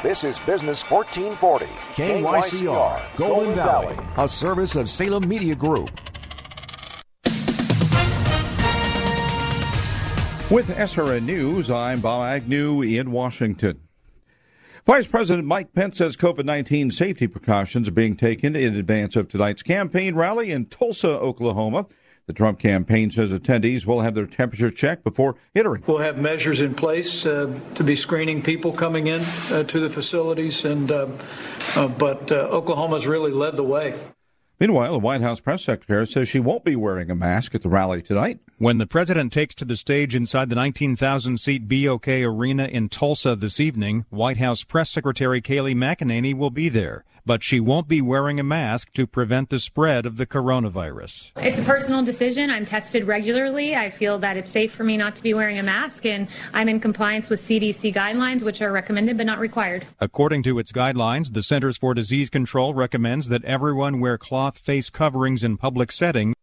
This is Business 1440, KYCR, Golden Valley, a service of Salem Media Group. With SRN News, I'm Bob Agnew in Washington. Vice President Mike Pence says COVID 19 safety precautions are being taken in advance of tonight's campaign rally in Tulsa, Oklahoma. The Trump campaign says attendees will have their temperature checked before entering. We'll have measures in place uh, to be screening people coming in uh, to the facilities, and uh, uh but uh, Oklahoma's really led the way. Meanwhile, the White House press secretary says she won't be wearing a mask at the rally tonight. When the president takes to the stage inside the 19,000 seat BOK Arena in Tulsa this evening, White House press secretary Kayleigh McEnany will be there but she won't be wearing a mask to prevent the spread of the coronavirus. It's a personal decision. I'm tested regularly. I feel that it's safe for me not to be wearing a mask, and I'm in compliance with CDC guidelines, which are recommended but not required. According to its guidelines, the Centers for Disease Control recommends that everyone wear cloth face coverings in public settings.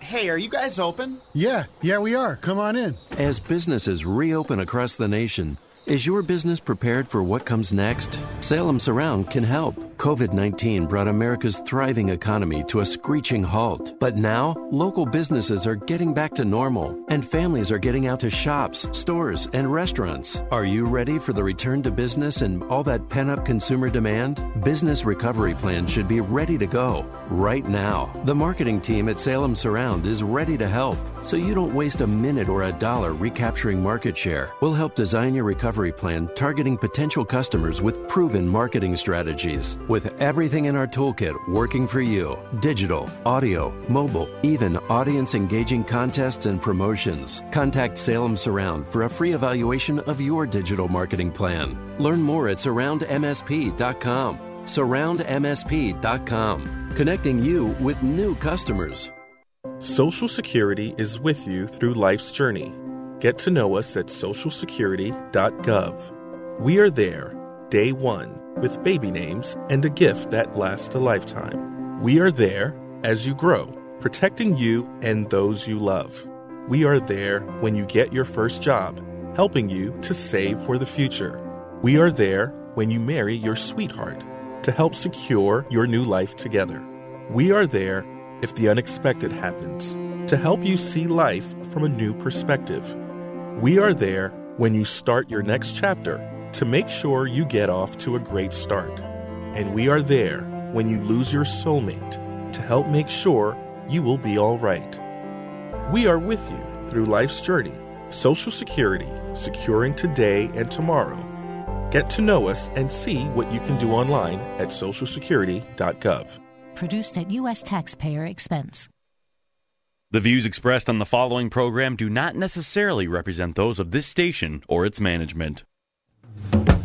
Hey, are you guys open? Yeah, yeah, we are. Come on in. As businesses reopen across the nation, is your business prepared for what comes next? Salem Surround can help. COVID 19 brought America's thriving economy to a screeching halt. But now, local businesses are getting back to normal, and families are getting out to shops, stores, and restaurants. Are you ready for the return to business and all that pent up consumer demand? Business Recovery Plan should be ready to go right now. The marketing team at Salem Surround is ready to help, so you don't waste a minute or a dollar recapturing market share. We'll help design your recovery recovery plan targeting potential customers with proven marketing strategies. With everything in our toolkit working for you digital, audio, mobile, even audience engaging contests and promotions. Contact Salem Surround for a free evaluation of your digital marketing plan. Learn more at surroundmsp.com. Surroundmsp.com, connecting you with new customers. Social Security is with you through life's journey Get to know us at socialsecurity.gov. We are there, day one, with baby names and a gift that lasts a lifetime. We are there as you grow, protecting you and those you love. We are there when you get your first job, helping you to save for the future. We are there when you marry your sweetheart to help secure your new life together. We are there if the unexpected happens to help you see life from a new perspective. We are there when you start your next chapter to make sure you get off to a great start. And we are there when you lose your soulmate to help make sure you will be all right. We are with you through life's journey, Social Security, securing today and tomorrow. Get to know us and see what you can do online at socialsecurity.gov. Produced at U.S. taxpayer expense. The views expressed on the following program do not necessarily represent those of this station or its management.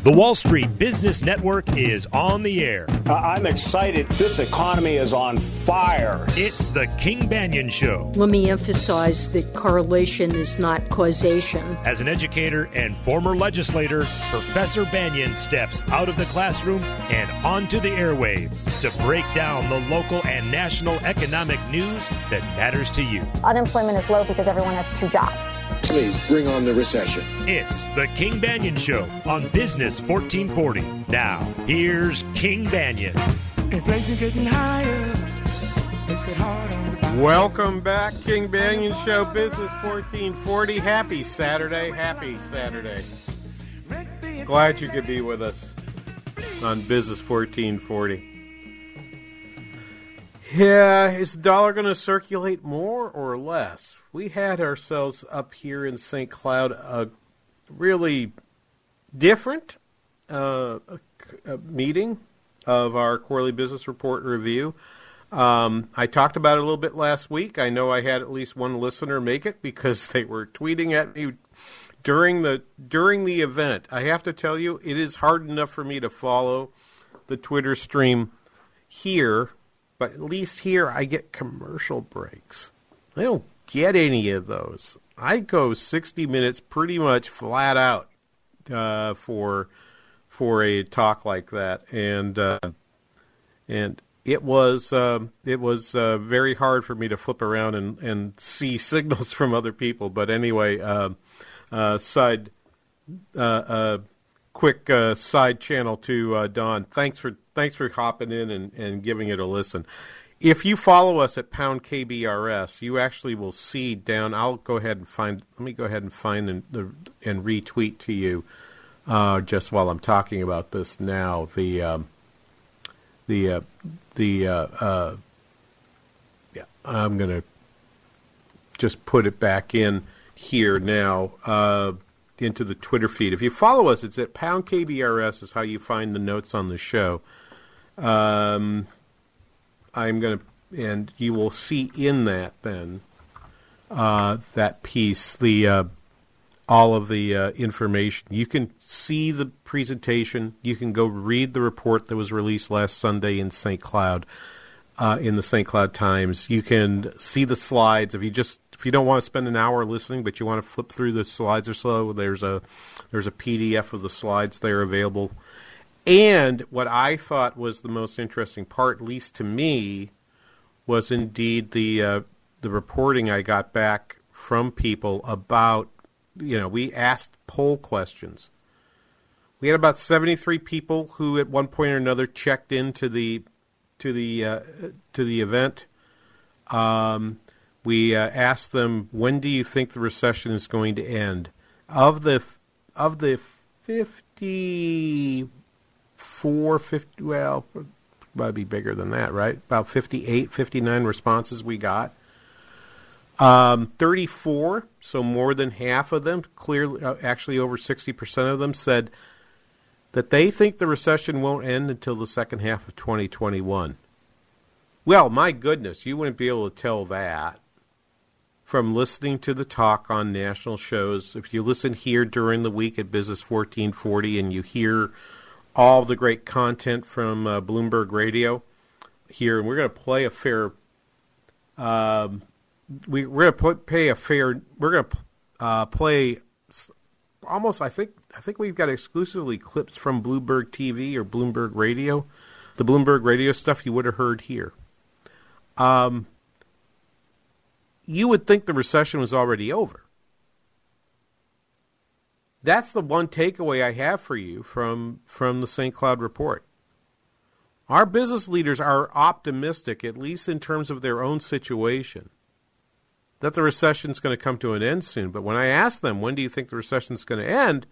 The Wall Street Business Network is on the air. Uh, I'm excited. This economy is on fire. It's the King Banaian Show. Let me emphasize that correlation is not causation. As an educator and former legislator, Professor Banaian steps out of the classroom and onto the airwaves to break down the local and national economic news that matters to you. Unemployment is low because everyone has two jobs. Please bring on the recession. It's the King Banaian Show on Business 1440. Now, here's King Banaian. Inflation getting higher. Makes it hard on the Welcome back, King Banaian Show, Business 1440. Happy Saturday. Happy Saturday. Glad you could be with us on Business 1440. Yeah, is the dollar going to circulate more or less? we had ourselves up here in St. Cloud a really different uh, a, a meeting of our quarterly business report review. Um, I talked about it a little bit last week. I know I had at least one listener make it because they were tweeting at me during the during the event. I have to tell you, it is hard enough for me to follow the Twitter stream here, but at least here I get commercial breaks. I don't get any of those. I go 60 minutes pretty much flat out uh, for for a talk like that, and uh, and it was um, it was uh, very hard for me to flip around and, and see signals from other people. But anyway, um, uh, side uh, uh, quick side channel to Don. Thanks for thanks for hopping in and, and giving it a listen. If you follow us at pound KBRS, you actually will see down. I'll go ahead and find. Let me go ahead and find and, and retweet to you uh, just while I'm talking about this now. The um, the uh, the uh, uh yeah, I'm gonna just put it back in here now uh, into the Twitter feed. If you follow us, it's at pound KBRS is how you find the notes on the show. Um, I'm gonna and you will see in that then uh, that piece the all of the uh, information. You can see the presentation. You can go read the report that was released last Sunday in St. Cloud, uh, in the St. Cloud Times. You can see the slides. If you just if you don't want to spend an hour listening, but you want to flip through the slides or so, there's a there's a PDF of the slides there available. And what I thought was the most interesting part, at least to me, was indeed the uh, the reporting I got back from people about you know, we asked poll questions. We had about 73 people who, at one point or another, checked into the to the uh, to the event. Um, we uh, asked them, "When do you think the recession is going to end?" Of the of the 54, 50, well, probably be bigger than that, right? About 58, 59 responses we got. Um, 34, so more than half of them, clearly, uh, actually over 60% of them, said that they think the recession won't end until the second half of 2021. Well, my goodness, you wouldn't be able to tell that from listening to the talk on national shows. If you listen here during the week at Business 1440 and you hear all the great content from uh, Bloomberg Radio here, and we're going to play a fair um, we we're gonna pay a fair. We're gonna uh, play almost. I think I think we've got exclusively clips from Bloomberg TV or Bloomberg Radio, the Bloomberg Radio stuff you would have heard here. Um, you would think the recession was already over. That's the one takeaway I have for you from from the St. Cloud report. Our business leaders are optimistic, at least in terms of their own situation that the recession is going to come to an end soon. But when I ask them, when do you think the recession is going to end?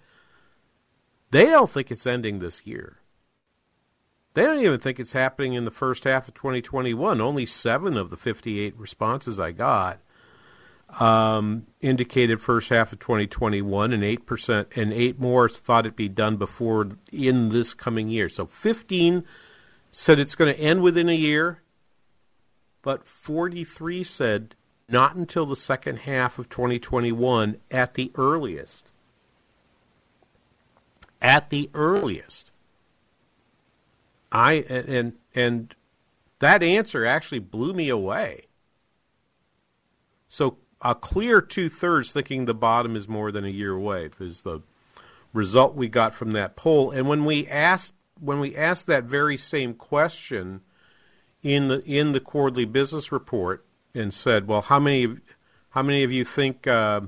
They don't think it's ending this year. They don't even think it's happening in the first half of 2021. Only seven of the 58 responses I got um, indicated first half of 2021, and eight percent and eight more thought it'd be done before in this coming year. So 15 said it's going to end within a year, but 43 said not until the second half of 2021 at the earliest. At the earliest. I and and that answer actually blew me away. So a clear two thirds thinking the bottom is more than a year away is the result we got from that poll. And when we asked when we asked that very same question in the in the quarterly business report, and said, "Well, how many how many of you think uh,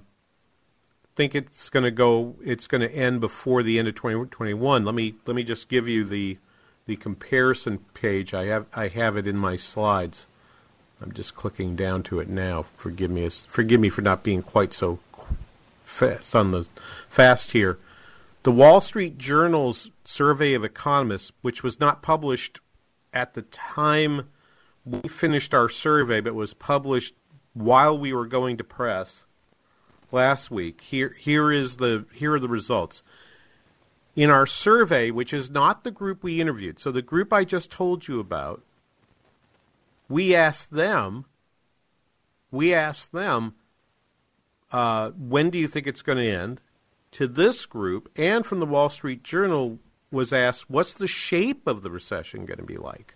think it's going to go? It's going to end before the end of 2021?" Let me let me just give you the the comparison page. I have I have it in my slides. I'm just clicking down to it now. Forgive me forgive me for not being quite so fast on the fast here. The Wall Street Journal's survey of economists, which was not published at the time we finished our survey, but was published while we were going to press last week. Here, here is the here are the results. In our survey, which is not the group we interviewed, so the group I just told you about, we asked them. We asked them, uh, when do you think it's going to end? to this group and from the Wall Street Journal was asked, what's the shape of the recession going to be like?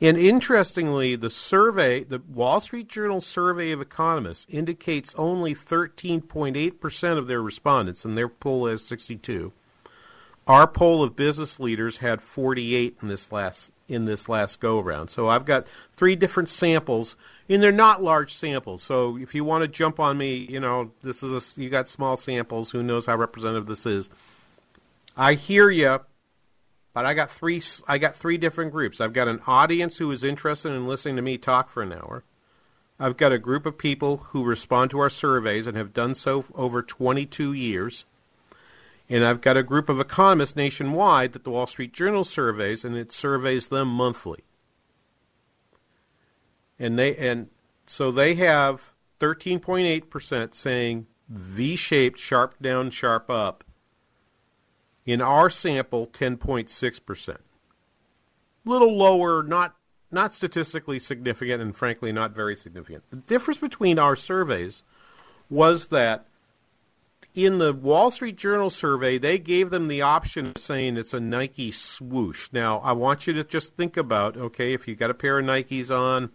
And interestingly, the survey, the Wall Street Journal survey of economists, indicates only 13.8% of their respondents, and their poll has 62. Our poll of business leaders had 48 in this last in this last go round. So I've got three different samples, and they're not large samples. So if you want to jump on me, you know, this is a you got small samples. Who knows how representative this is? I hear you, but I got three. I got three different groups. I've got an audience who is interested in listening to me talk for an hour. I've got a group of people who respond to our surveys and have done so over 22 years. And I've got a group of economists nationwide that the Wall Street Journal surveys, and it surveys them monthly. And they and so they have 13.8% saying V-shaped, sharp down, sharp up. In our sample, 10.6%. Little lower, not not statistically significant, and frankly, not very significant. The difference between our surveys was that in the Wall Street Journal survey, they gave them the option of saying it's a Nike swoosh. Now, I want you to just think about okay, if you've got a pair of Nikes on,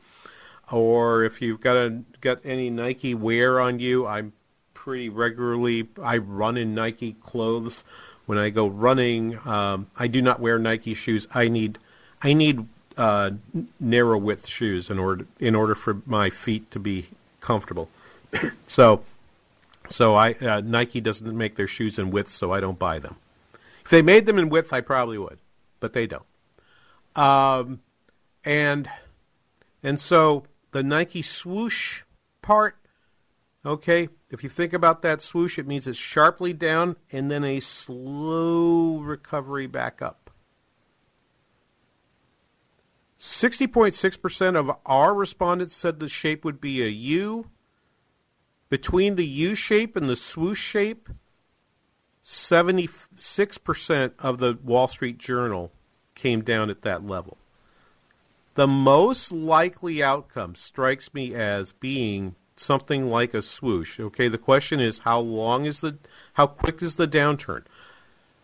or if you've got a, got any Nike wear on you, I'm pretty regularly. I run in Nike clothes. When I go running, um, I do not wear Nike shoes. I need I need uh, narrow width shoes in order in order for my feet to be comfortable. so so I uh, Nike doesn't make their shoes in width, so I don't buy them. If they made them in width, I probably would, but they don't. Um, and and so the Nike swoosh part, okay. If you think about that swoosh, it means it's sharply down and then a slow recovery back up. 60.6% of our respondents said the shape would be a U. Between the U shape and the swoosh shape, 76% of the Wall Street Journal came down at that level. The most likely outcome strikes me as being something like a swoosh. Okay, the question is how long is the how quick is the downturn?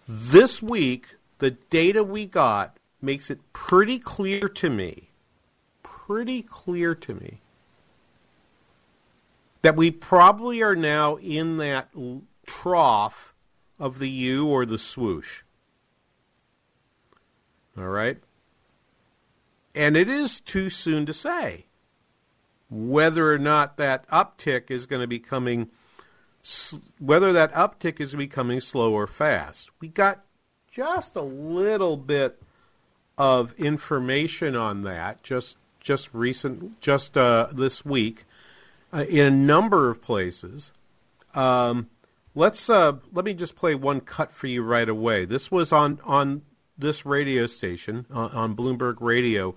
This week, the data we got makes it pretty clear to me, pretty clear to me that we probably are now in that trough of the U or the swoosh. All right? And it is too soon to say whether or not that uptick is going to be coming whether that uptick is becoming slow or fast. We got just a little bit of information on that just just recent just uh, this week uh, in a number of places. Um, let's uh, let me just play one cut for you right away. This was on on this radio station uh, on Bloomberg Radio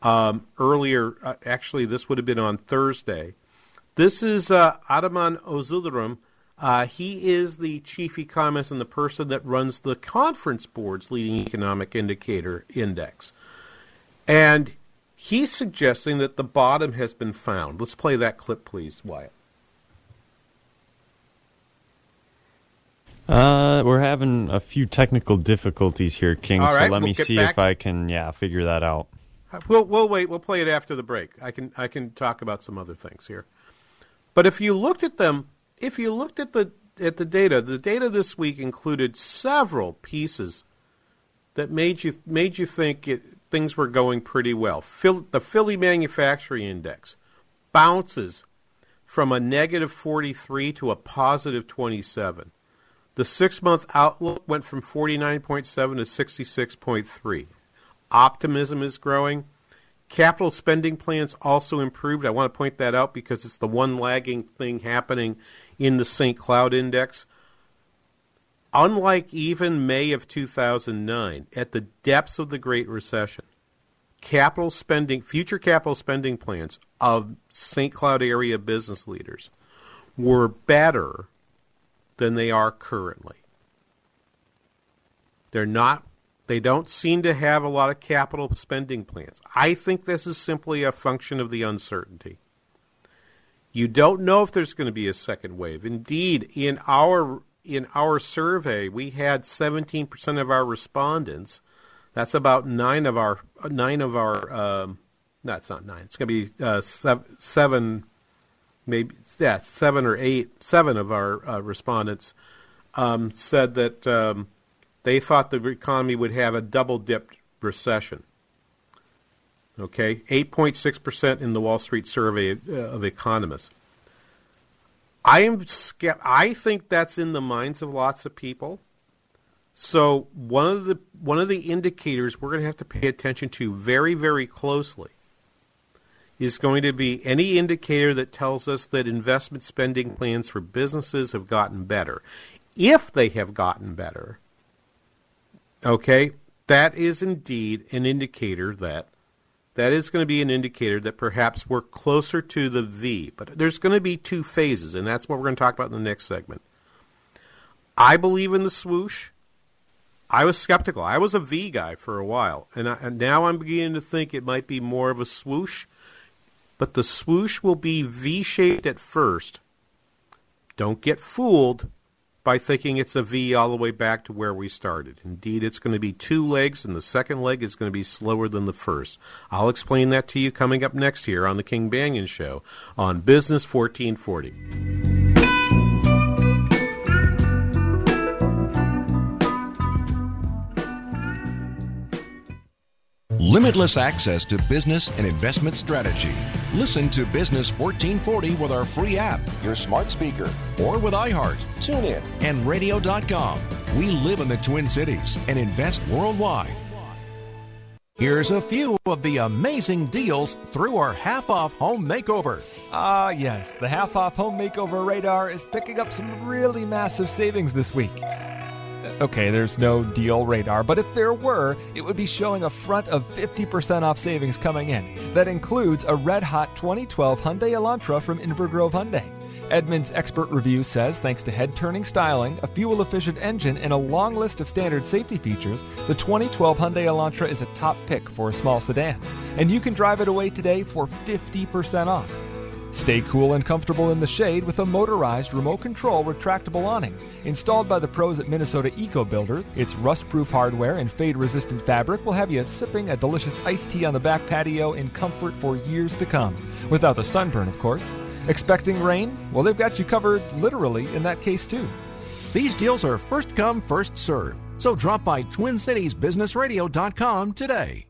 um, earlier. Uh, actually, this would have been on Thursday. This is uh, Ataman Ozyildirim. Uh, he is the chief economist and the person that runs the conference board's leading economic indicator index. And he's suggesting that the bottom has been found. Let's play that clip, please, Wyatt. Uh, we're having a few technical difficulties here, King. Right, so let we'll me see back. if I can, yeah, figure that out. We'll we'll wait. We'll play it after the break. I can I can talk about some other things here. But if you looked at them, if you looked at the at the data, the data this week included several pieces that made you made you think it, things were going pretty well. Phil, the Philly Manufacturing Index bounces from a negative 43 to a positive 27. The six month outlook went from 49.7 to 66.3. Optimism is growing. Capital spending plans also improved. I want to point that out because it's the one lagging thing happening in the St. Cloud Index. Unlike even May of 2009, at the depths of the Great Recession, capital spending, future capital spending plans of St. Cloud area business leaders were better than they are currently. They're not they don't seem to have a lot of capital spending plans. I think this is simply a function of the uncertainty. You don't know if there's going to be a second wave. Indeed, in our in our survey, we had 17% of our respondents. That's about nine of our nine of our. Um, no, it's not nine. It's going to be uh, seven, seven, maybe yeah, seven or eight, seven of our uh, respondents um, said that um, they thought the economy would have a double dipped recession. Okay, 8.6% in the Wall Street survey uh, of economists. I am I think that's in the minds of lots of people. So one of the one of the indicators we're going to have to pay attention to very very closely is going to be any indicator that tells us that investment spending plans for businesses have gotten better. If they have gotten better, okay, that is indeed an indicator that that is going to be an indicator that perhaps we're closer to the V. But there's going to be two phases, and that's what we're going to talk about in the next segment. I believe in the swoosh. I was skeptical. I was a V guy for a while, and, I, and now I'm beginning to think it might be more of a swoosh. But the swoosh will be V shaped at first. Don't get fooled by thinking it's a V all the way back to where we started. Indeed, it's going to be two legs, and the second leg is going to be slower than the first. I'll explain that to you coming up next here on The King Banaian Show on Business 1440. Limitless access to business and investment strategy. Listen to Business 1440 with our free app, your smart speaker, or with iHeart, TuneIn, and Radio.com. We live in the Twin Cities and invest worldwide. Here's a few of the amazing deals through our half off home makeover. Ah, yes, the half off home makeover radar is picking up some really massive savings this week. Okay, there's no deal radar, but if there were, it would be showing a front of 50% off savings coming in. That includes a red hot 2012 Hyundai Elantra from Inver Grove Hyundai. Edmunds expert review says thanks to head turning styling, a fuel efficient engine, and a long list of standard safety features, the 2012 Hyundai Elantra is a top pick for a small sedan. And you can drive it away today for 50% off. Stay cool and comfortable in the shade with a motorized remote control retractable awning. Installed by the pros at Minnesota Eco Builder, its rust proof hardware and fade resistant fabric will have you sipping a delicious iced tea on the back patio in comfort for years to come. Without the sunburn, of course. Expecting rain? Well, they've got you covered literally in that case, too. These deals are first come, first serve. So drop by TwinCitiesBusinessRadio.com today.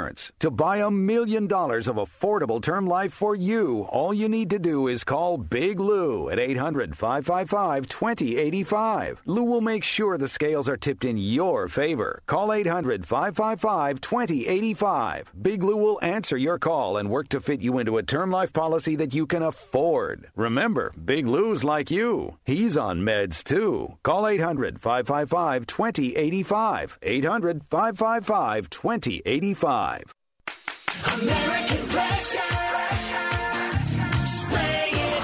insurance. To buy a million dollars of affordable term life for you, all you need to do is call Big Lou at 800 555 2085. Lou will make sure the scales are tipped in your favor. Call 800 555 2085. Big Lou will answer your call and work to fit you into a term life policy that you can afford. Remember, Big Lou's like you. He's on meds too. Call 800 555 2085. 800 555 2085. American pressure. Spray it,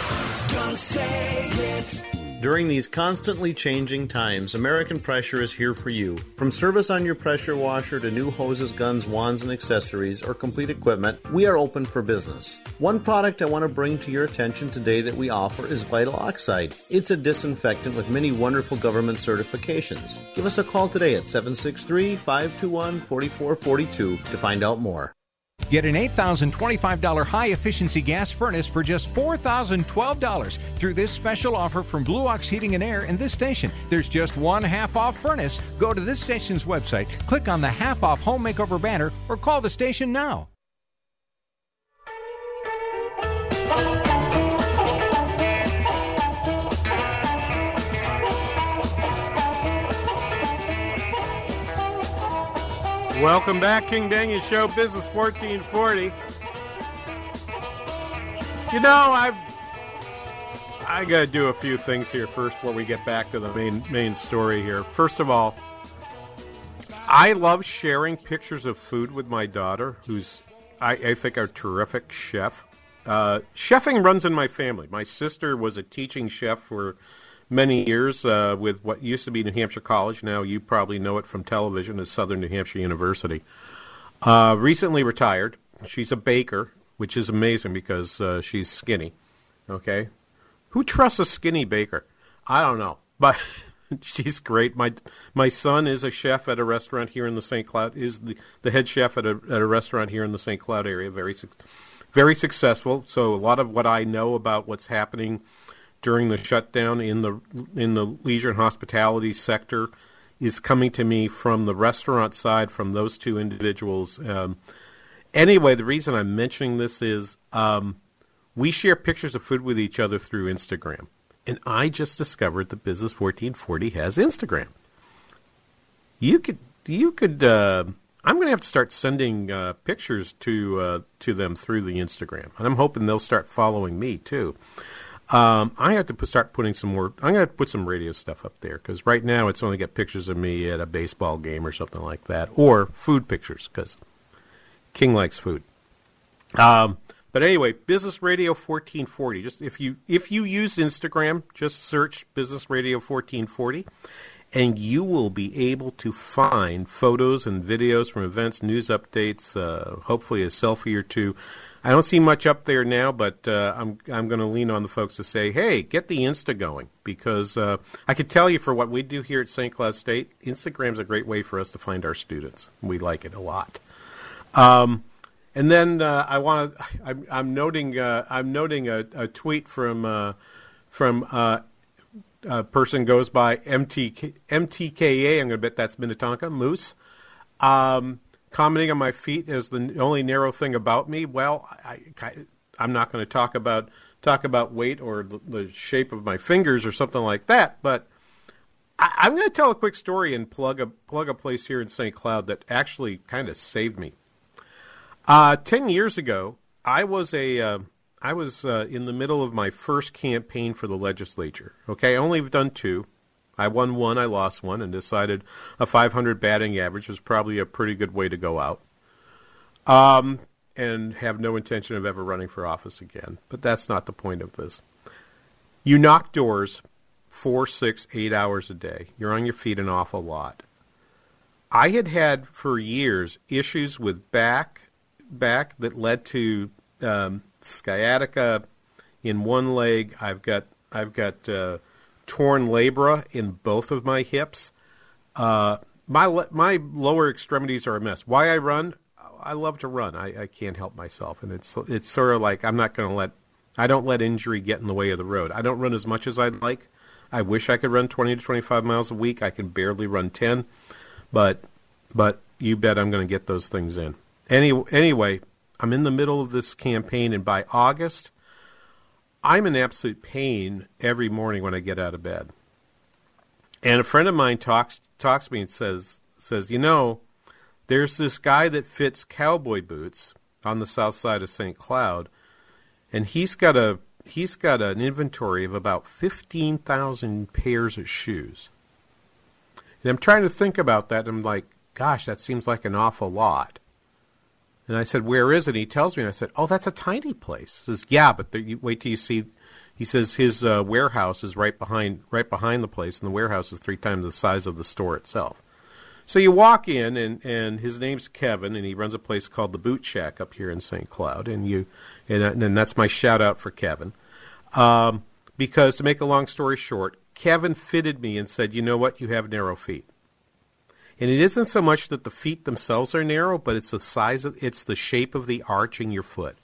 don't say it. During these constantly changing times, American Pressure is here for you. From service on your pressure washer to new hoses, guns, wands, and accessories, or complete equipment, we are open for business. One product I want to bring to your attention today that we offer is Vital Oxide. It's a disinfectant with many wonderful government certifications. Give us a call today at 763 521 4442 to find out more. Get an $8,025 high efficiency gas furnace for just $4,012 through this special offer from Blue Ox Heating and Air in this station. There's just one half off furnace. Go to this station's website, click on the half off home makeover banner, or call the station now. Welcome back, King Banaian Show, Business 1440. You know, I've I got to do a few things here first before we get back to the main main story here. First of all, I love sharing pictures of food with my daughter, who's I, I think a terrific chef. Uh, chefing runs in my family. My sister was a teaching chef for many years uh, with what used to be New Hampshire College. Now you probably know it from television as Southern New Hampshire University. Uh, recently retired. She's a baker, which is amazing because uh, she's skinny. Okay, who trusts a skinny baker? I don't know, but she's great. My my son is a chef at a restaurant here in the St. Cloud. Is the, the head chef at a at a restaurant here in the St. Cloud area. Very very successful. So a lot of what I know about what's happening during the shutdown in the in the leisure and hospitality sector is coming to me from the restaurant side from those two individuals. Um, anyway, the reason I'm mentioning this is um, we share pictures of food with each other through Instagram, and I just discovered that Business 1440 has Instagram. You could you could. Uh, I'm going to have to start sending uh, pictures to uh, to them through the Instagram, and I'm hoping they'll start following me too. Um, I have to start putting some more. I'm going to put some radio stuff up there because right now it's only got pictures of me at a baseball game or something like that, or food pictures because King likes food. Um, but anyway, Business Radio 1440. Just if you if you use Instagram, just search Business Radio 1440, and you will be able to find photos and videos from events, news updates, uh, hopefully a selfie or two I don't see much up there now, but uh, I'm I'm going to lean on the folks to say, hey, get the Insta going because uh, I could tell you for what we do here at St. Cloud State, Instagram's a great way for us to find our students. We like it a lot. Um, and then uh, I want to. I'm, I'm, noting. Uh, I'm noting a, a tweet from uh, from uh, a person goes by MTK, MTKA. I'm going to bet that's Minnetonka Moose. Um, commenting on my feet is the only narrow thing about me. Well, I, I, am not going to talk about talk about weight or the, the, shape of my fingers or something like that. But I, am going to tell a quick story and plug a plug a place here in St. Cloud that actually kind of saved me. Uh, Ten years ago, I was a uh, I was uh, in the middle of my first campaign for the legislature. Okay, I only have done two. I won one, I lost one, and decided a 500 batting average was probably a pretty good way to go out. Um, and have no intention of ever running for office again. But that's not the point of this. You knock doors four, six, eight hours a day. You're on your feet an awful lot. I had had for years issues with back, back that led to um, sciatica in one leg. I've got I've got uh, torn labra in both of my hips. Uh, my my lower extremities are a mess. Why I run? I love to run. I, I can't help myself, and it's it's sort of like I'm not going to let I don't let injury get in the way of the road. I don't run as much as I'd like. I wish I could run 20 to 25 miles a week. I can barely run 10, but but you bet I'm going to get those things in. Any anyway, I'm in the middle of this campaign, and by August, I'm in absolute pain every morning when I get out of bed. And a friend of mine talks talks to me and says says, you know, there's this guy that fits cowboy boots on the south side of St. Cloud, and he's got a he's got an inventory of about fifteen thousand pairs of shoes. And I'm trying to think about that. And I'm like, gosh, that seems like an awful lot. And I said, "Where is it?" And He tells me, and I said, "Oh, that's a tiny place." He says, "Yeah, but you, wait till you see." He says his uh, warehouse is right behind right behind the place, and the warehouse is three times the size of the store itself. So you walk in, and, and his name's Kevin, and he runs a place called the Boot Shack up here in St. Cloud, and you, and, uh, and that's my shout out for Kevin, um, because to make a long story short, Kevin fitted me and said, "You know what? You have narrow feet." And it isn't so much that the feet themselves are narrow, but it's the size of it's the shape of the arch in your foot.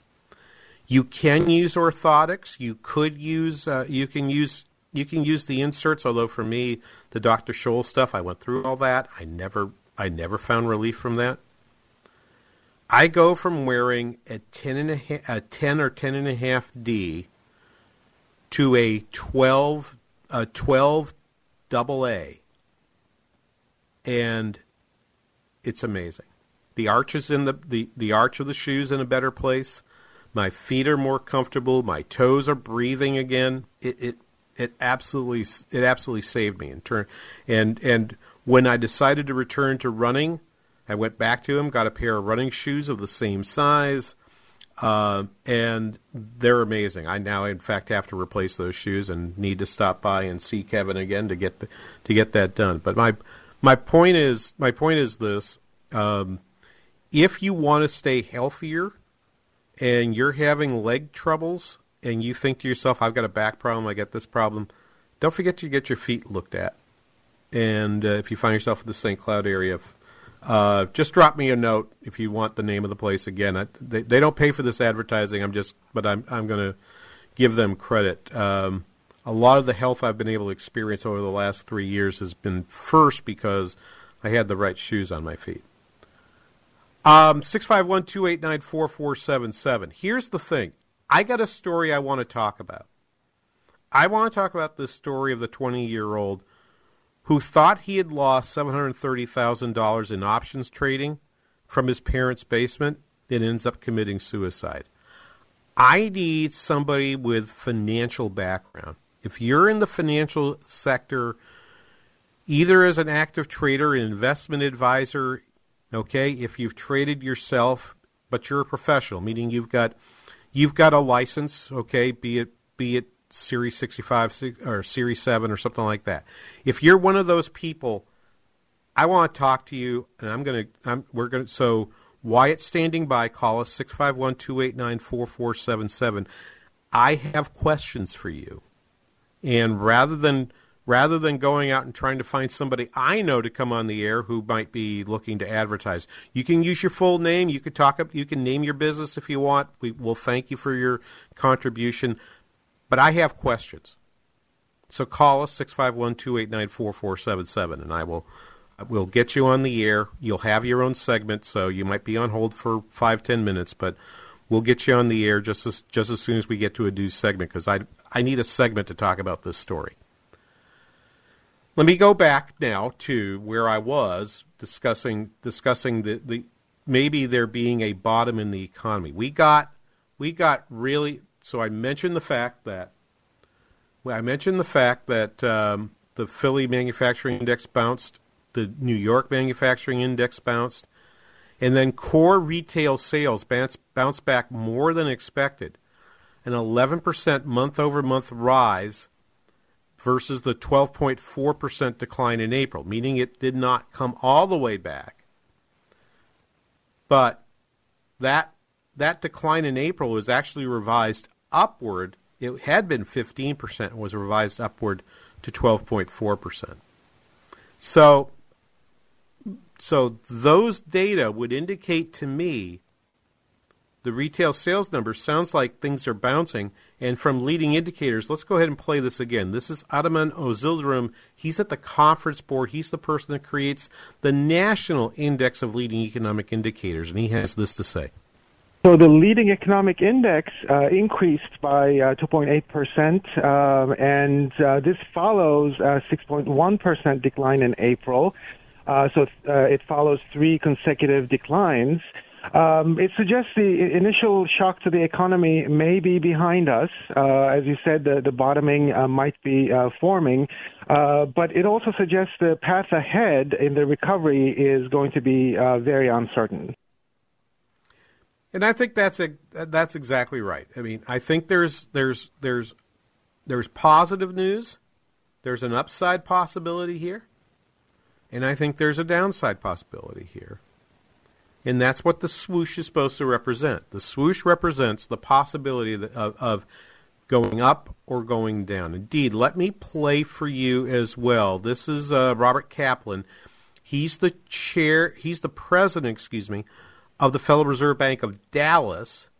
You can use orthotics. You could use uh, you can use you can use the inserts. Although for me, the Dr. Scholl stuff, I went through all that. I never I never found relief from that. I go from wearing a ten and a, half, a ten or ten and a half D to a twelve a twelve double A and it's amazing. The arch is in the, the, the arch of the shoes in a better place. My feet are more comfortable. My toes are breathing again. It, it it absolutely it absolutely saved me in turn and and when I decided to return to running, I went back to him, got a pair of running shoes of the same size, uh, and they're amazing. I now, in fact, have to replace those shoes and need to stop by and see Kevin again to get the, to get that done. But my my point is my point is this: um, if you want to stay healthier and you're having leg troubles and you think to yourself, "I've got a back problem, I got this problem," don't forget to get your feet looked at. And uh, if you find yourself in the St. Cloud area, uh, just drop me a note if you want the name of the place again. I, they, they don't pay for this advertising. I'm just, but I'm I'm going to give them credit. Um, a lot of the health I've been able to experience over the last three years has been first because I had the right shoes on my feet. Um, six five one two eight nine four four seven seven. Here's the thing. I got a story I want to talk about. I want to talk about this story of the 20 year old who thought he had lost $730,000 in options trading from his parents' basement and ends up committing suicide. I need somebody with financial background. If you're in the financial sector, either as an active trader, an investment advisor, okay, if you've traded yourself, but you're a professional, meaning you've got you've got a license, okay, be it be it Series 65 or Series 7 or something like that. If you're one of those people, I want to talk to you, and I'm to, I'm, we're to, so Wyatt standing by, call us 651 289 4477. I have questions for you. And rather than, rather than going out and trying to find somebody I know to come on the air who might be looking to advertise. You can use your full name. You could talk up. You can name your business if you want. We will thank you for your contribution. But I have questions. So call us 651-289-4477 and I will we'll get you on the air. You'll have your own segment, so you might be on hold for five ten minutes, but we'll get you on the air just as just as soon as we get to a new segment because I I need a segment to talk about this story. Let me go back now to where I was discussing discussing the, the maybe there being a bottom in the economy. We got we got really so I mentioned the fact that I mentioned the fact that um, the Philly manufacturing index bounced, the New York manufacturing index bounced, and then core retail sales bounced, bounced back more than expected, an 11% month over month rise versus the 12.4% decline in April, meaning it did not come all the way back. But that that decline in April was actually revised upward. It had been 15% and was revised upward to 12.4%. So so those data would indicate to me the retail sales number sounds like things are bouncing. And from leading indicators let's go ahead and play this again. This is Ataman Ozyildirim he's at the conference board. He's the person that creates the national index of leading economic indicators. And he has this to say. So the leading economic index uh, increased by uh, 2.8%, um, and uh, this follows a 6.1% decline in April. Uh, so uh, it follows three consecutive declines. Um, it suggests the initial shock to the economy may be behind us. Uh, as you said, the, the bottoming might be forming, but it also suggests the path ahead in the recovery is going to be very uncertain. And I think that's a, that's exactly right. I mean, I think there's there's there's there's positive news. There's an upside possibility here. And I think there's a downside possibility here. And that's what the swoosh is supposed to represent. The swoosh represents the possibility of, of going up or going down. Indeed, let me play for you as well. This is uh, Robert Kaplan. He's the chair, he's the president, excuse me, of the Federal Reserve Bank of Dallas.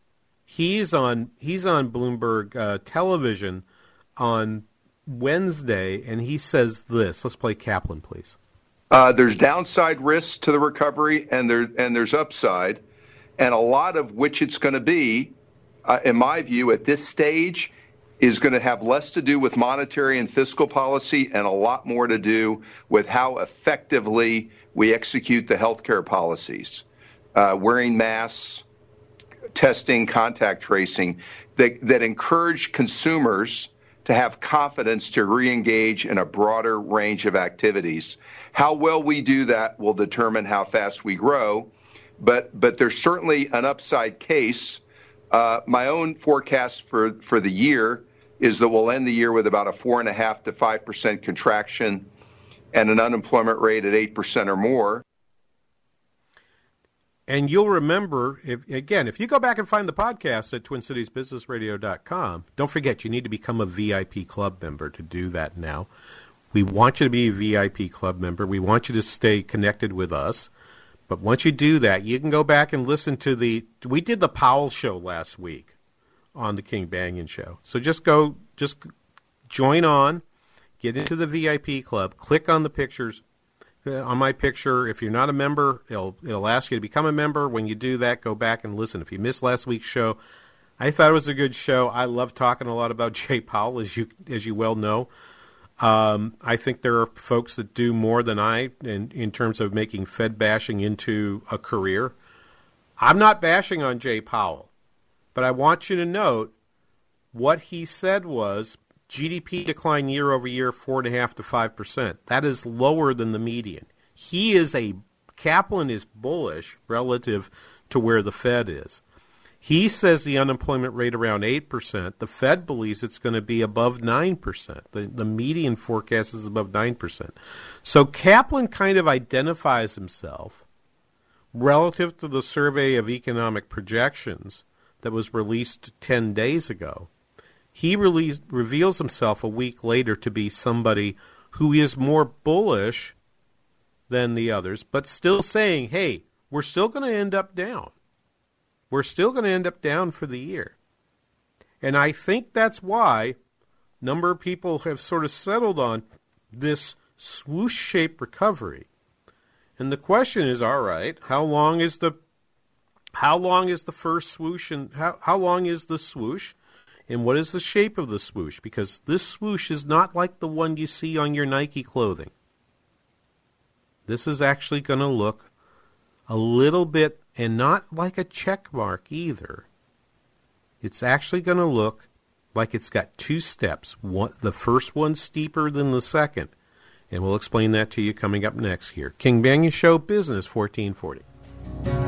He's on he's on Bloomberg uh, television on Wednesday, and he says this. Let's play Kaplan, please. Uh, there's downside risks to the recovery, and there and there's upside, and a lot of which it's going to be, uh, in my view, at this stage, is going to have less to do with monetary and fiscal policy, and a lot more to do with how effectively we execute the healthcare policies. Uh, wearing masks, testing, contact tracing that, that encourage consumers to have confidence to re-engage in a broader range of activities. How well we do that will determine how fast we grow, but but there's certainly an upside case. Uh, my own forecast for for the year is that we'll end the year with about a four and a half to five percent contraction and an unemployment rate at eight percent or more. And you'll remember, if, again, if you go back and find the podcast at TwinCitiesBusinessRadio.com, don't forget you need to become a VIP club member to do that now. We want you to be a VIP club member. We want you to stay connected with us. But once you do that, you can go back and listen to the. We did the Powell show last week on the King Banaian show. So just go, just join on, get into the VIP club, click on the pictures, on my picture. If you're not a member, it'll it'll ask you to become a member. When you do that, go back and listen. If you missed last week's show, I thought it was a good show. I love talking a lot about Jay Powell, as you as you well know. Um, I think there are folks that do more than I in in terms of making Fed bashing into a career. I'm not bashing on Jay Powell, but I want you to note what he said was GDP decline year over year, four and a half to five percent. That is lower than the median. He is a Kaplan is bullish relative to where the Fed is. He says the unemployment rate around 8%. The Fed believes it's going to be above 9%. The, the median forecast is above 9%. So Kaplan kind of identifies himself relative to the survey of economic projections that was released 10 days ago he released, reveals himself a week later to be somebody who is more bullish than the others, but still saying, hey, we're still going to end up down. We're still going to end up down for the year. And I think that's why a number of people have sort of settled on this swoosh shaped recovery. And the question is, all right, how long is the how long is the first swoosh and how, how long is the swoosh? And what is the shape of the swoosh? Because this swoosh is not like the one you see on your Nike clothing. This is actually going to look a little bit, and not like a check mark either. It's actually going to look like it's got two steps. One, the first one steeper than the second. And we'll explain that to you coming up next here. King Banaian Show Business 1440.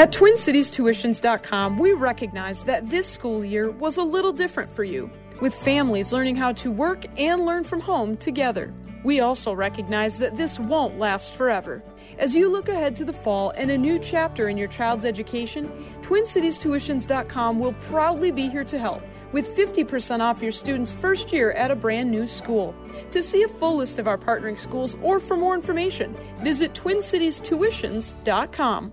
At TwinCitiesTuitions.com, we recognize that this school year was a little different for you, with families learning how to work and learn from home together. We also recognize that this won't last forever. As you look ahead to the fall and a new chapter in your child's education, TwinCitiesTuitions.com will proudly be here to help with 50% off your student's first year at a brand new school. To see a full list of our partnering schools or for more information, visit TwinCitiesTuitions.com.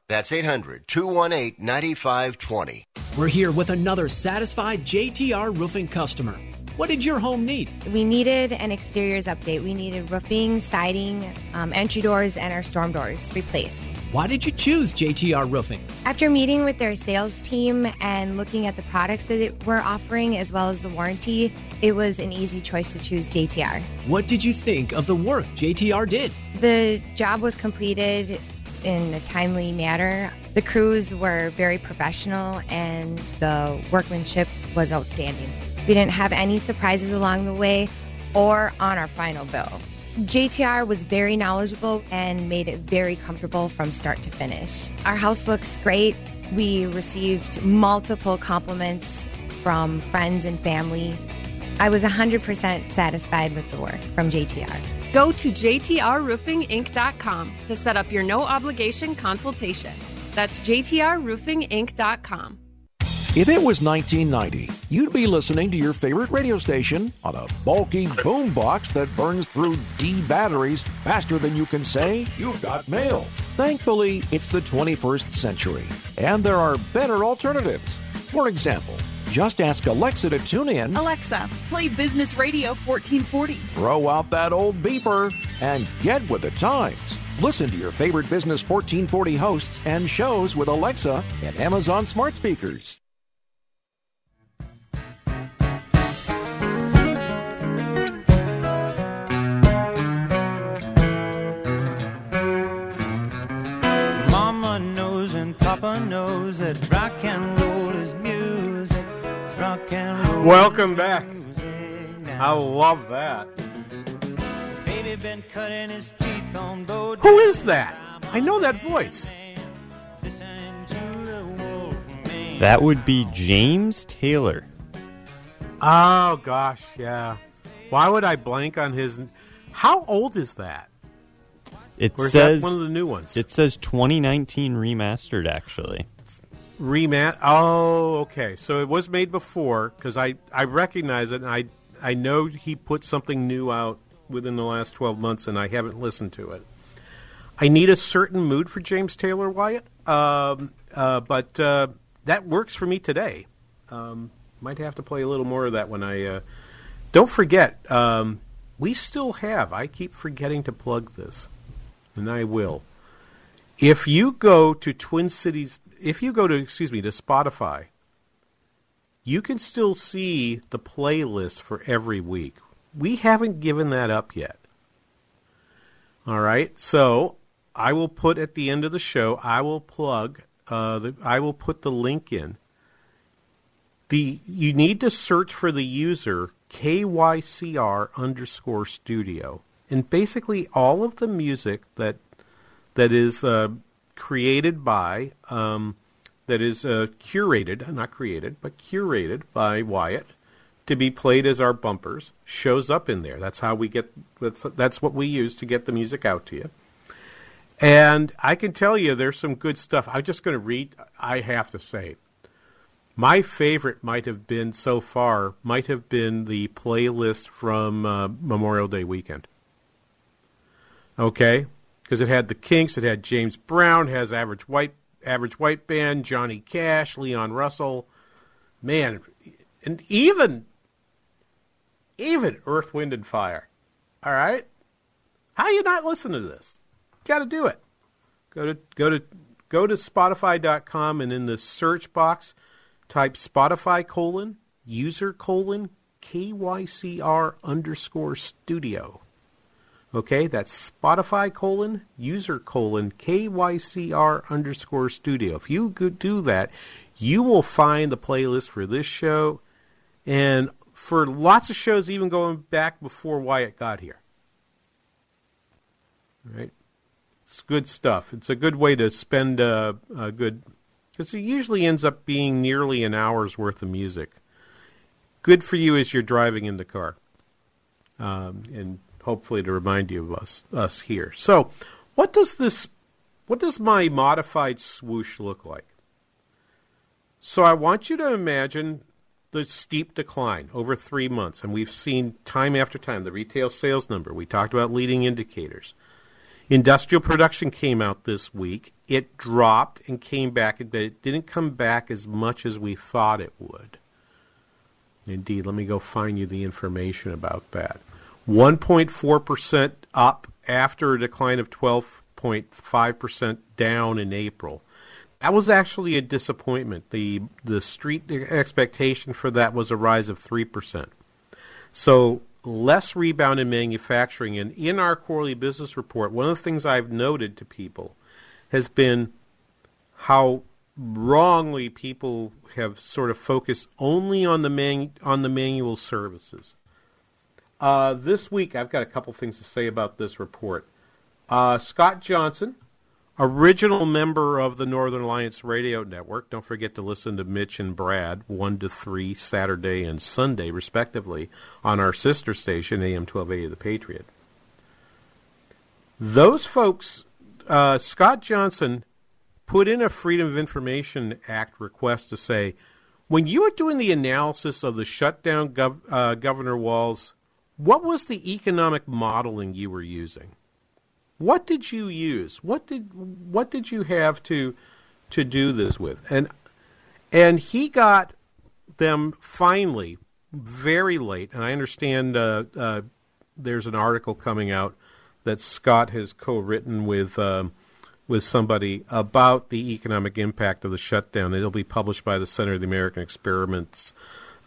That's 800 218 9520. We're here with another satisfied JTR roofing customer. What did your home need? We needed an exteriors update. We needed roofing, siding, um, entry doors, and our storm doors replaced. Why did you choose JTR Roofing? After meeting with their sales team and looking at the products that we're offering as well as the warranty, it was an easy choice to choose JTR. What did you think of the work JTR did? The job was completed in a timely manner. The crews were very professional and the workmanship was outstanding. We didn't have any surprises along the way or on our final bill. JTR was very knowledgeable and made it very comfortable from start to finish. Our house looks great. We received multiple compliments from friends and family. I was 100% satisfied with the work from JTR. Go to JTRRoofingInc.com to set up your no obligation consultation. That's JTRRoofingInc.com. If it was 1990, you'd be listening to your favorite radio station on a bulky boombox that burns through D batteries faster than you can say, You've got mail. Thankfully, it's the 21st century, and there are better alternatives. For example, just ask Alexa to tune in. Alexa, play Business Radio 1440. Throw out that old beeper and get with the times. Listen to your favorite Business 1440 hosts and shows with Alexa and Amazon smart speakers. Mama knows and Papa knows that rock and roll is music. Rock and roll. Welcome back. I love that. Baby been cutting his teeth on. Who is that? I know that voice. That would be James Taylor. Oh gosh, yeah. Why would I blank on his? How old is that? It Or is says that one of the new ones? It says 2019 remastered. Actually, Remat. Oh, okay. So it was made before because I I recognize it and I I know he put something new out within the last twelve months and I haven't listened to it. I need a certain mood for James Taylor Wyatt, um, uh, but uh, that works for me today. Um, might have to play a little more of that when I. Uh, don't forget, um, we still have. I keep forgetting to plug this, and I will. If you go to Twin Cities, if you go to excuse me to Spotify, you can still see the playlist for every week. We haven't given that up yet. All right, so I will put at the end of the show. I will plug. Uh, the, I will put the link in. The you need to search for the user KYCR underscore studio, and basically all of the music that that is uh, created by um, that is uh, curated, not created, but curated by Wyatt to be played as our bumpers shows up in there. That's how we get. That's that's what we use to get the music out to you. And I can tell you, there's some good stuff. I'm just going to read. I have to say, my favorite might have been so far might have been the playlist from uh, Memorial Day weekend. Okay, because it had the Kinks, it had James Brown, has Average White, Average White Band, Johnny Cash, Leon Russell, man, and even even Earth, Wind, and Fire. All right, how you not listen to this? Got to do it. Go to go to go to Spotify.com and in the search box, type Spotify colon user colon KYCR underscore studio. Okay, that's Spotify colon user colon KYCR underscore studio. If you could do that, you will find the playlist for this show and for lots of shows, even going back before Wyatt got here. Right. It's good stuff. It's a good way to spend a, a good, because it usually ends up being nearly an hour's worth of music. Good for you as you're driving in the car, um, and hopefully to remind you of us us here. So, what does this, what does my modified swoosh look like? So I want you to imagine the steep decline over three months, and we've seen time after time the retail sales number. We talked about leading indicators. Industrial production came out this week. It dropped and came back, but it didn't come back as much as we thought it would. Indeed, let me go find you the information about that. 1.4% up after a decline of 12.5% down in April. That was actually a disappointment. The the street expectation for that was a rise of 3%. So less rebound in manufacturing. And in our quarterly business report, one of the things I've noted to people has been how wrongly people have sort of focused only on the on the manual services. Uh, this week, I've got a couple things to say about this report. Uh, Scott Johnson, original member of the Northern Alliance Radio Network. Don't forget to listen to Mitch and Brad, 1 to 3, Saturday and Sunday, respectively, on our sister station, AM 1280 The Patriot. Those folks, uh, Scott Johnson put in a Freedom of Information Act request to say, when you were doing the analysis of the shutdown gov- uh, Governor Walz, what was the economic modeling you were using? What did you use? What did what did you have to to do this with? And and he got them finally very late. And I understand uh, uh, there's an article coming out that Scott has co-written with um, with somebody about the economic impact of the shutdown. It'll be published by the Center of the American Experiments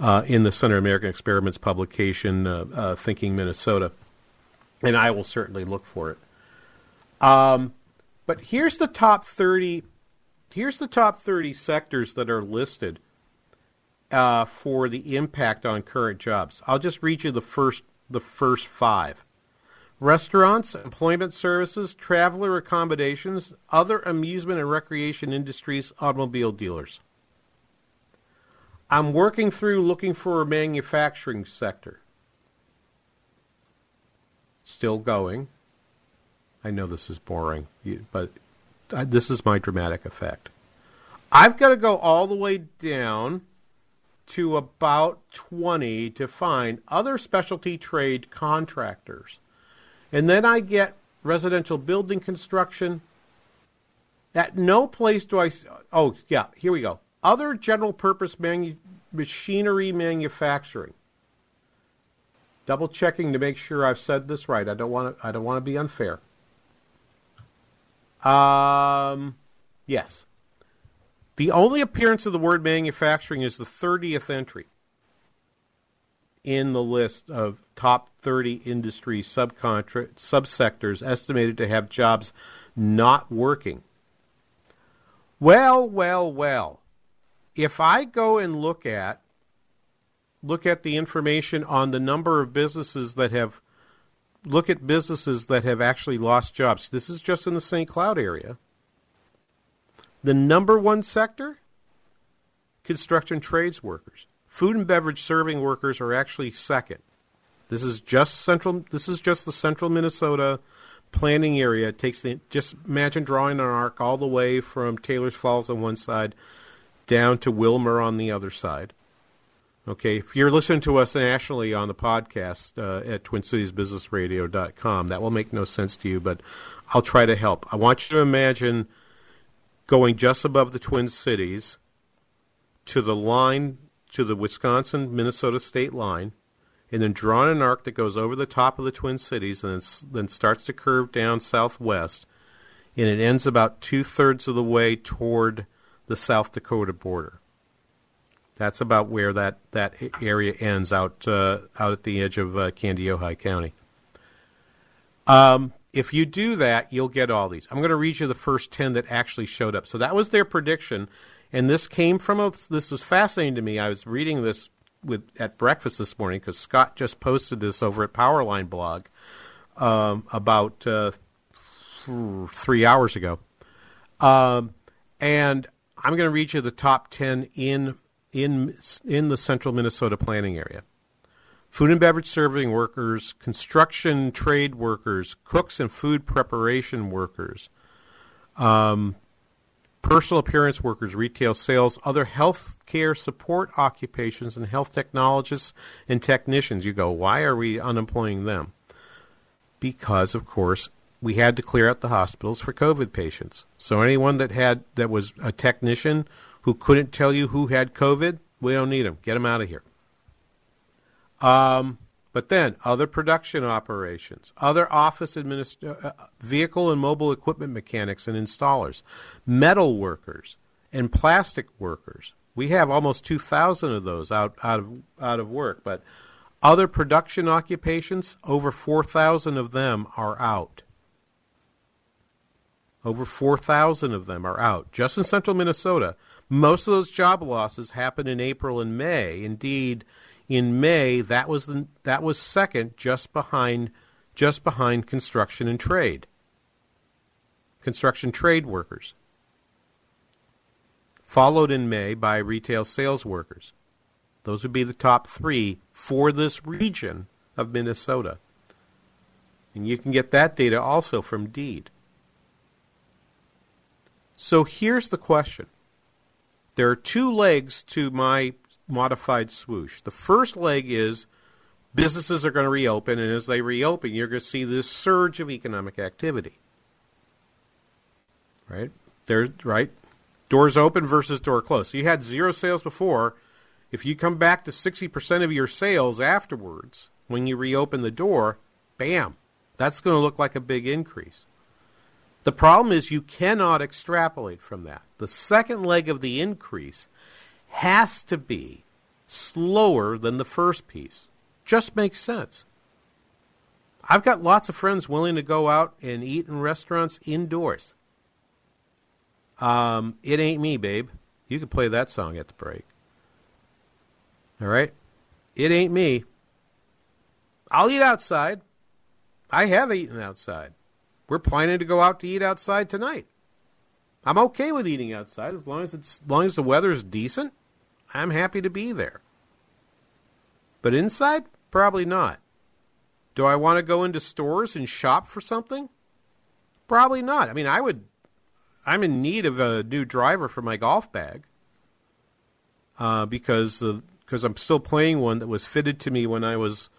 uh, in the Center American Experiments publication, uh, uh, Thinking Minnesota, and I will certainly look for it. Um, but here's the top 30 here's the top 30 sectors that are listed uh, for the impact on current jobs. I'll just read you the first the first 5. Restaurants, employment services, traveler accommodations, other amusement and recreation industries, automobile dealers. I'm working through looking for a manufacturing sector. Still going. I know this is boring, but this is my dramatic effect. I've got to go all the way down to about 20 to find other specialty trade contractors. And then I get residential building construction. At no place do I. Oh, yeah, here we go. Other general purpose manu- machinery manufacturing. Double checking to make sure I've said this right. I don't want to. I don't want to be unfair. Um, yes. The only appearance of the word manufacturing is the 30th entry in the list of top 30 industry subcontra- subsectors estimated to have jobs not working. Well, well, well. If I go and look at look at the information on the number of businesses that have look at businesses that have actually lost jobs. This is just in the St. Cloud area. The number one sector construction trades workers. Food and beverage serving workers are actually second. This is just central this is just the central Minnesota planning area. It takes the just imagine drawing an arc all the way from Taylor's Falls on one side down to Willmar on the other side. Okay, if you're listening to us nationally on the podcast uh, at TwinCitiesBusinessRadio.com, that will make no sense to you, but I'll try to help. I want you to imagine going just above the Twin Cities to the line, to the Wisconsin Minnesota state line, and then drawing an arc that goes over the top of the Twin Cities and then, then starts to curve down southwest, and it ends about two thirds of the way toward the South Dakota border. That's about where that, that area ends out uh, out at the edge of uh, Kandiyohi County. Um, if you do that, you'll get all these. I'm going to read you the first 10 that actually showed up. So that was their prediction. And this came from a, this was fascinating to me. I was reading this with at breakfast this morning because Scott just posted this over at Powerline blog um, about uh, three hours ago. Um, and I'm going to read you the top 10 in in in the central Minnesota planning area. Food and beverage serving workers, construction trade workers, cooks and food preparation workers, um, personal appearance workers, retail sales, other health care support occupations, and health technologists and technicians. You go, why are we unemploying them? Because, of course, we had to clear out the hospitals for COVID patients. So anyone that had that was a technician who couldn't tell you who had COVID, we don't need them. Get them out of here. Um, but then other production operations, other office administ- uh, vehicle and mobile equipment mechanics and installers, metal workers, and plastic workers. We have almost 2,000 of those out, out of out of work, but other production occupations, over 4,000 of them are out. Over 4,000 of them are out. Just in central Minnesota, most of those job losses happened in April and May. Indeed, In May, that was the, that was second, just behind just behind construction and trade. Construction trade workers. Followed in May by retail sales workers. Those would be the top three for this region of Minnesota. And you can get that data also from DEED. So here's the question there are two legs to my modified swoosh. The first leg is businesses are going to reopen, and as they reopen, you're going to see this surge of economic activity. Right? There's right. Doors open versus door closed. So you had zero sales before. If you come back to 60% of your sales afterwards, when you reopen the door, bam, that's going to look like a big increase. The problem is you cannot extrapolate from that. The second leg of the increase has to be slower than the first piece. Just makes sense. I've got lots of friends willing to go out and eat in restaurants indoors. Um, it ain't me, babe. You could play that song at the break. All right? It ain't me. I'll eat outside. I have eaten outside. We're planning to go out to eat outside tonight. I'm okay with eating outside as long as it's as long as the weather's decent. I'm happy to be there. But inside, probably not. Do I want to go into stores and shop for something? Probably not. I mean, I would. I'm in need of a new driver for my golf bag uh, because because uh, I'm still playing one that was fitted to me when I was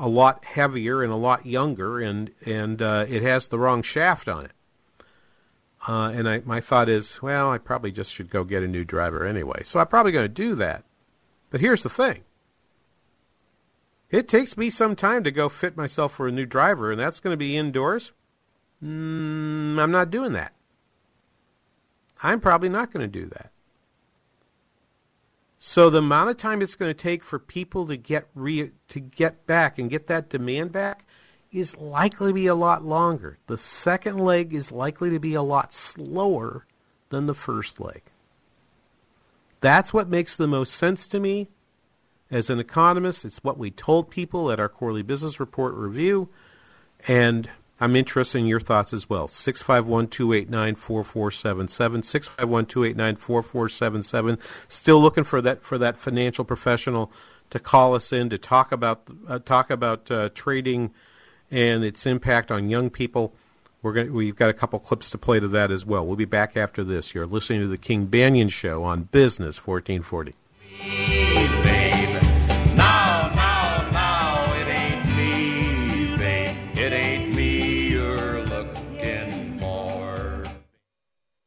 a lot heavier and a lot younger, and and uh, it has the wrong shaft on it. Uh, and I, my thought is, well, I probably just should go get a new driver anyway. So I'm probably going to do that. But here's the thing it takes me some time to go fit myself for a new driver, and that's going to be indoors. Mm, I'm not doing that. I'm probably not going to do that. So the amount of time it's going to take for people to get re- to get back and get that demand back is likely to be a lot longer. The second leg is likely to be a lot slower than the first leg. That's what makes the most sense to me. As an economist, it's what we told people at our quarterly business report review, and I'm interested in your thoughts as well. 651 289 4477. 651 289 4477. Still looking for that, for that financial professional to call us in to talk about, uh, talk about uh, trading and its impact on young people. We're going we've got a couple clips to play to that as well. We'll be back after this. You're listening to the King Banaian Show on Business 1440.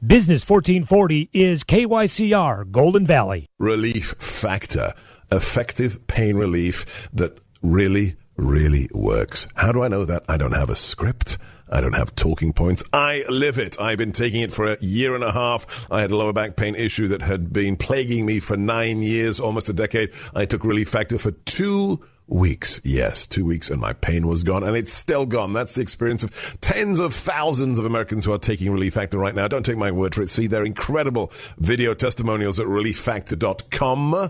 Business 1440 is KYCR Golden Valley. Relief Factor. Effective pain relief that really really works. How do I know that? I don't have a script. I don't have talking points. I live it. I've been taking it for a year and a half. I had a lower back pain issue that had been plaguing me for nine years, almost a decade. I took Relief Factor for two weeks. Yes, two weeks and my pain was gone and it's still gone. That's the experience of tens of thousands of Americans who are taking Relief Factor right now. Don't take my word for it. See their incredible video testimonials at relieffactor.com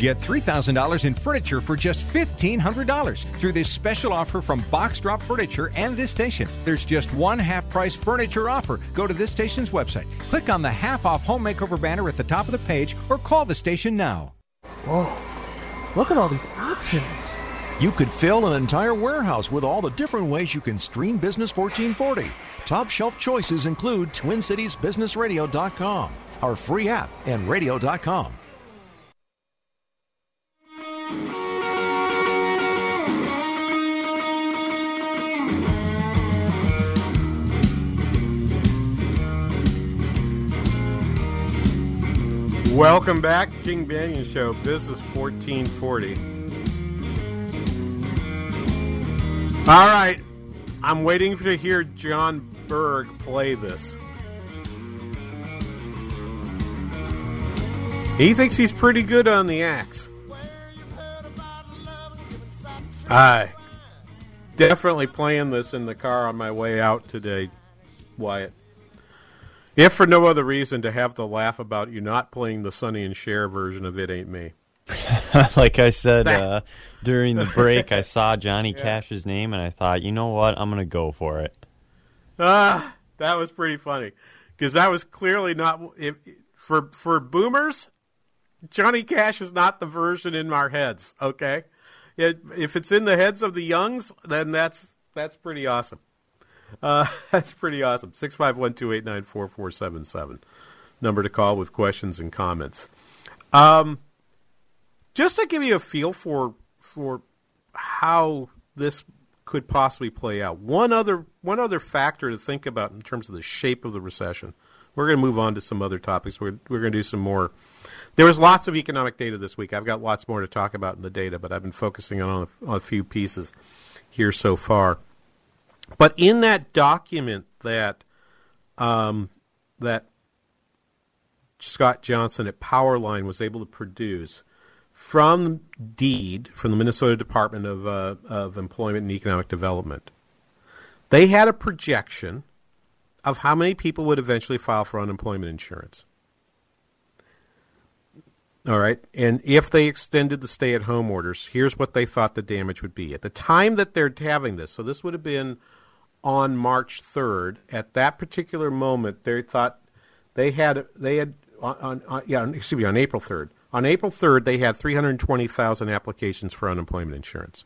Get $3,000 in furniture for just $1,500 through this special offer from Box Drop Furniture and this station. There's just one half price furniture offer. Go to this station's website, click on the half off home makeover banner at the top of the page, or call the station now. Whoa, look at all these options. You could fill an entire warehouse with all the different ways you can stream Business 1440. Top shelf choices include TwinCitiesBusinessRadio.com, our free app, and radio.com. Welcome back, King Banaian Show, Business 1440. All right, I'm waiting to hear John Berg play this. He thinks he's pretty good on the axe. I definitely playing this in the car on my way out today, Wyatt. If for no other reason to have the laugh about you not playing the Sonny and Cher version of "It Ain't Me." like I said uh, during the break, I saw Johnny Cash's name and I thought, you know what, I'm gonna go for it. Ah, that was pretty funny because that was clearly not if, for for boomers. Johnny Cash is not the version in our heads. Okay, it, if it's in the heads of the youngs, then that's that's pretty awesome. Uh, that's pretty awesome. Six five one two eight nine four four seven seven. Number to call with questions and comments. Um, just to give you a feel for for how this could possibly play out. One other one other factor to think about in terms of the shape of the recession. We're going to move on to some other topics. We're we're going to do some more. There was lots of economic data this week. I've got lots more to talk about in the data, but I've been focusing on a, on a few pieces here so far. But in that document that um, that Scott Johnson at Powerline was able to produce from DEED, from the Minnesota Department of, uh, of Employment and Economic Development, they had a projection of how many people would eventually file for unemployment insurance. All right. And if they extended the stay at home orders, here's what they thought the damage would be. At the time that they're having this, so this would have been on March 3rd, at that particular moment, they thought they had, they had, on, on, yeah, excuse me, on April 3rd. On April 3rd, they had 320,000 applications for unemployment insurance.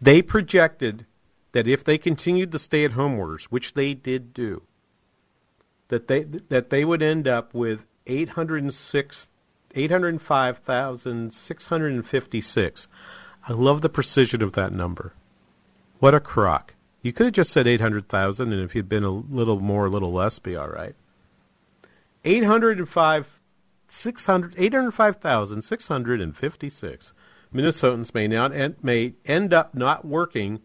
They projected that if they continued the stay at home orders, which they did do, that they, that they would end up with 806 805,656. I love the precision of that number. What a crock. You could have just said 800,000, and if you'd been a little more, a little less, be all right. 805, 600, 805,656 Minnesotans may, not, may end up not working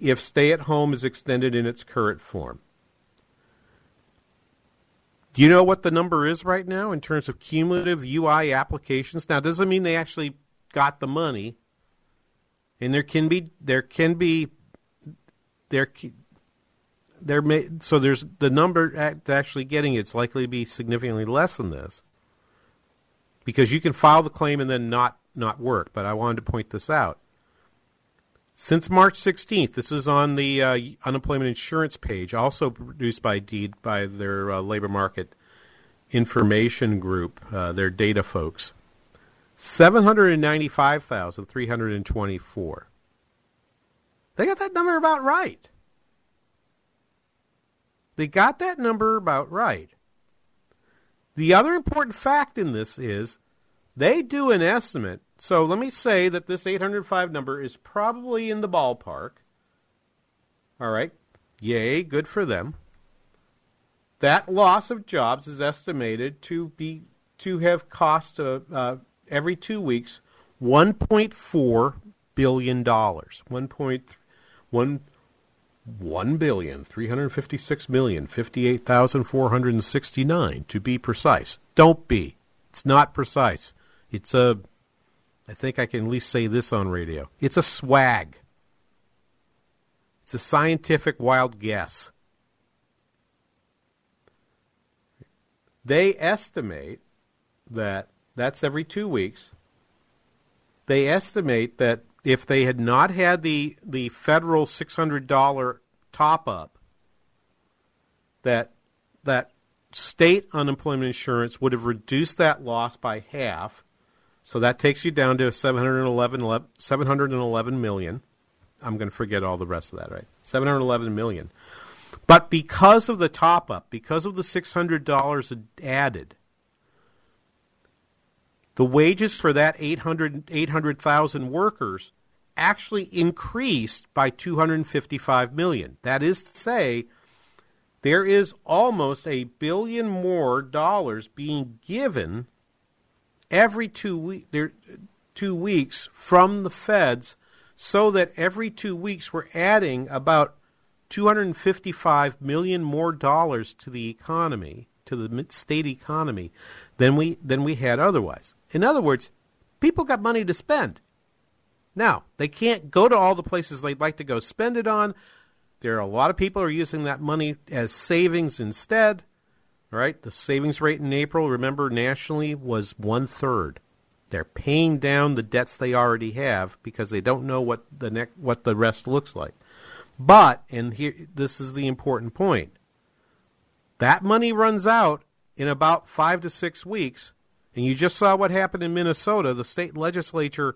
if stay at home is extended in its current form. Do you know what the number is right now in terms of cumulative UI applications? Now, doesn't mean they actually got the money, and there can be there can be there there may so there's the number actually getting it's likely to be significantly less than this because you can file the claim and then not not work. But I wanted to point this out. Since March 16th, this is on the uh, unemployment insurance page, also produced by DEED by their uh, labor market Information Group, uh, their data folks. 795,324. They got that number about right. They got that number about right. The other important fact in this is they do an estimate. So let me say that this 805 number is probably in the ballpark. All right. Yay, good for them. That loss of jobs is estimated to be to have cost uh, uh, every two weeks 1.4 billion dollars. 1.1 one billion three hundred fifty six million fifty eight thousand four hundred and sixty nine to be precise. Don't be. It's not precise. It's a I think I can at least say this on radio. It's a swag. It's a scientific wild guess. They estimate that that's every two weeks. They estimate that if they had not had the the federal six hundred dollar top up, that that state unemployment insurance would have reduced that loss by half. So that takes you down to 711, 711 million. I'm going to forget all the rest of that, right? 711 million. But because of the top up, because of the $600 added, the wages for that 800 800,000 workers actually increased by 255 million. That is to say there is almost a billion more dollars being given every 2 week there 2 weeks from the feds so that every 2 weeks we're adding about 255 million more dollars to the economy, to the state economy than we than we had otherwise. In other words, people got money to spend. Now, they can't go to all the places they'd like to go spend it on. There are a lot of people are using that money as savings instead. All right, the savings rate in April, remember nationally, was one third. They're paying down the debts they already have because they don't know what the ne- what the rest looks like. But, and here this is the important point. That money runs out in about 5 to 6 weeks, and you just saw what happened in Minnesota. The state legislature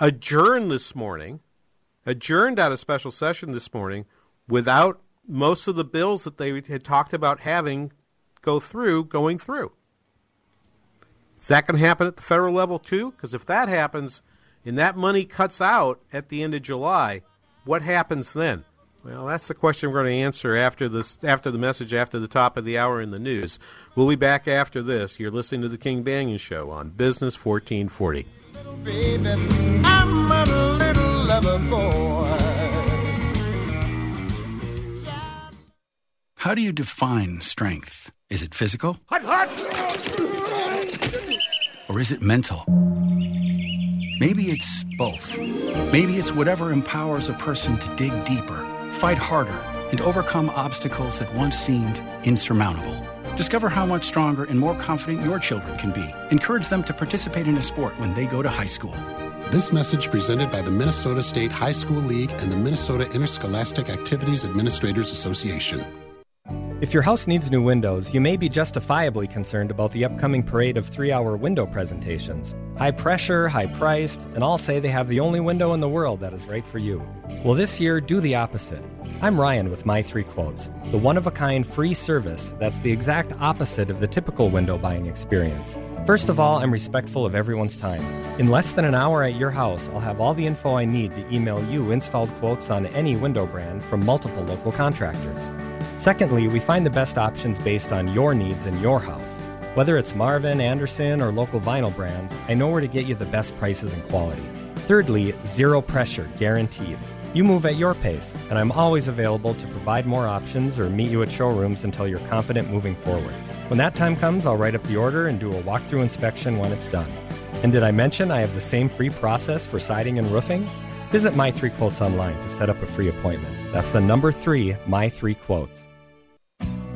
adjourned this morning, adjourned out of special session this morning without most of the bills that they had talked about having go through going through. Is that going to happen at the federal level too? Because if that happens and that money cuts out at the end of July, what happens then? Well, that's the question we're going to answer after this after the message after the top of the hour in the news. We'll be back after this. You're listening to the King Banaian Show on Business 1440. How do you define strength? Is it physical? Hot, hot. Or is it mental? Maybe it's both. Maybe it's whatever empowers a person to dig deeper, fight harder, and overcome obstacles that once seemed insurmountable. Discover how much stronger and more confident your children can be. Encourage them to participate in a sport when they go to high school. This message presented by the Minnesota State High School League and the Minnesota Interscholastic Activities Administrators Association. If your house needs new windows, you may be justifiably concerned about the upcoming parade of three hour window presentations. High pressure, high priced, and all say they have the only window in the world that is right for you. Well, this year, do the opposite. I'm Ryan with My Three Quotes, the one of a kind free service that's the exact opposite of the typical window buying experience. First of all, I'm respectful of everyone's time. In less than an hour at your house, I'll have all the info I need to email you installed quotes on any window brand from multiple local contractors. Secondly, we find the best options based on your needs in your house. Whether it's Marvin, Andersen, or local vinyl brands, I know where to get you the best prices and quality. Thirdly, zero pressure, guaranteed. You move at your pace, and I'm always available to provide more options or meet you at showrooms until you're confident moving forward. When that time comes, I'll write up the order and do a walkthrough inspection when it's done. And did I mention I have the same free process for siding and roofing? Visit My Three Quotes online to set up a free appointment. That's the number three, My Three Quotes.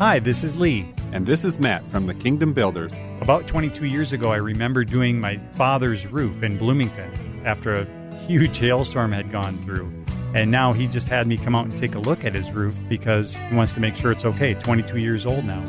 Hi, this is Lee. And this is Matt from the Kingdom Builders. About 22 years ago, I remember doing my father's roof in Bloomington after a huge hailstorm had gone through. And now he just had me come out and take a look at his roof because he wants to make sure it's okay. 22 years old now.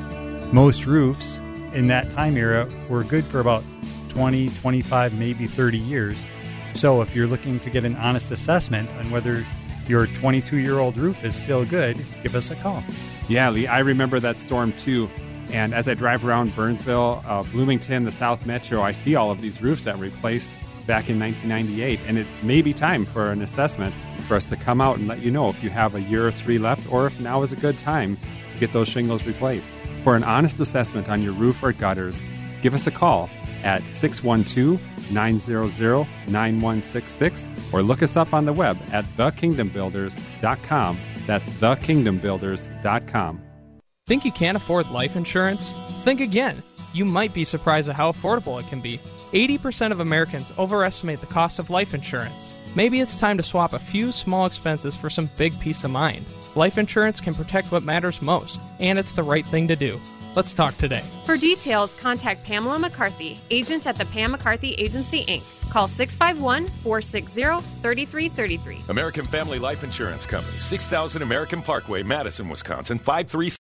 Most roofs in that time era were good for about 20, 25, maybe 30 years. So if you're looking to get an honest assessment on whether your 22 year old roof is still good, give us a call. Yeah, Lee, I remember that storm too. And as I drive around Burnsville, uh, Bloomington, the South Metro, I see all of these roofs that were replaced back in 1998. And it may be time for an assessment for us to come out and let you know if you have a year or three left or if now is a good time to get those shingles replaced. For an honest assessment on your roof or gutters, give us a call at 612 900 9166 or look us up on the web at thekingdombuilders.com. That's thekingdombuilders.com. Think you can't afford life insurance? Think again. You might be surprised at how affordable it can be. 80% of Americans overestimate the cost of life insurance. Maybe it's time to swap a few small expenses for some big peace of mind. Life insurance can protect what matters most, and it's the right thing to do. Let's talk today. For details, contact Pamela McCarthy, agent at the Pam McCarthy Agency, Inc. Call 651 460 3333. American Family Life Insurance Company, 6000 American Parkway, Madison, Wisconsin, 53.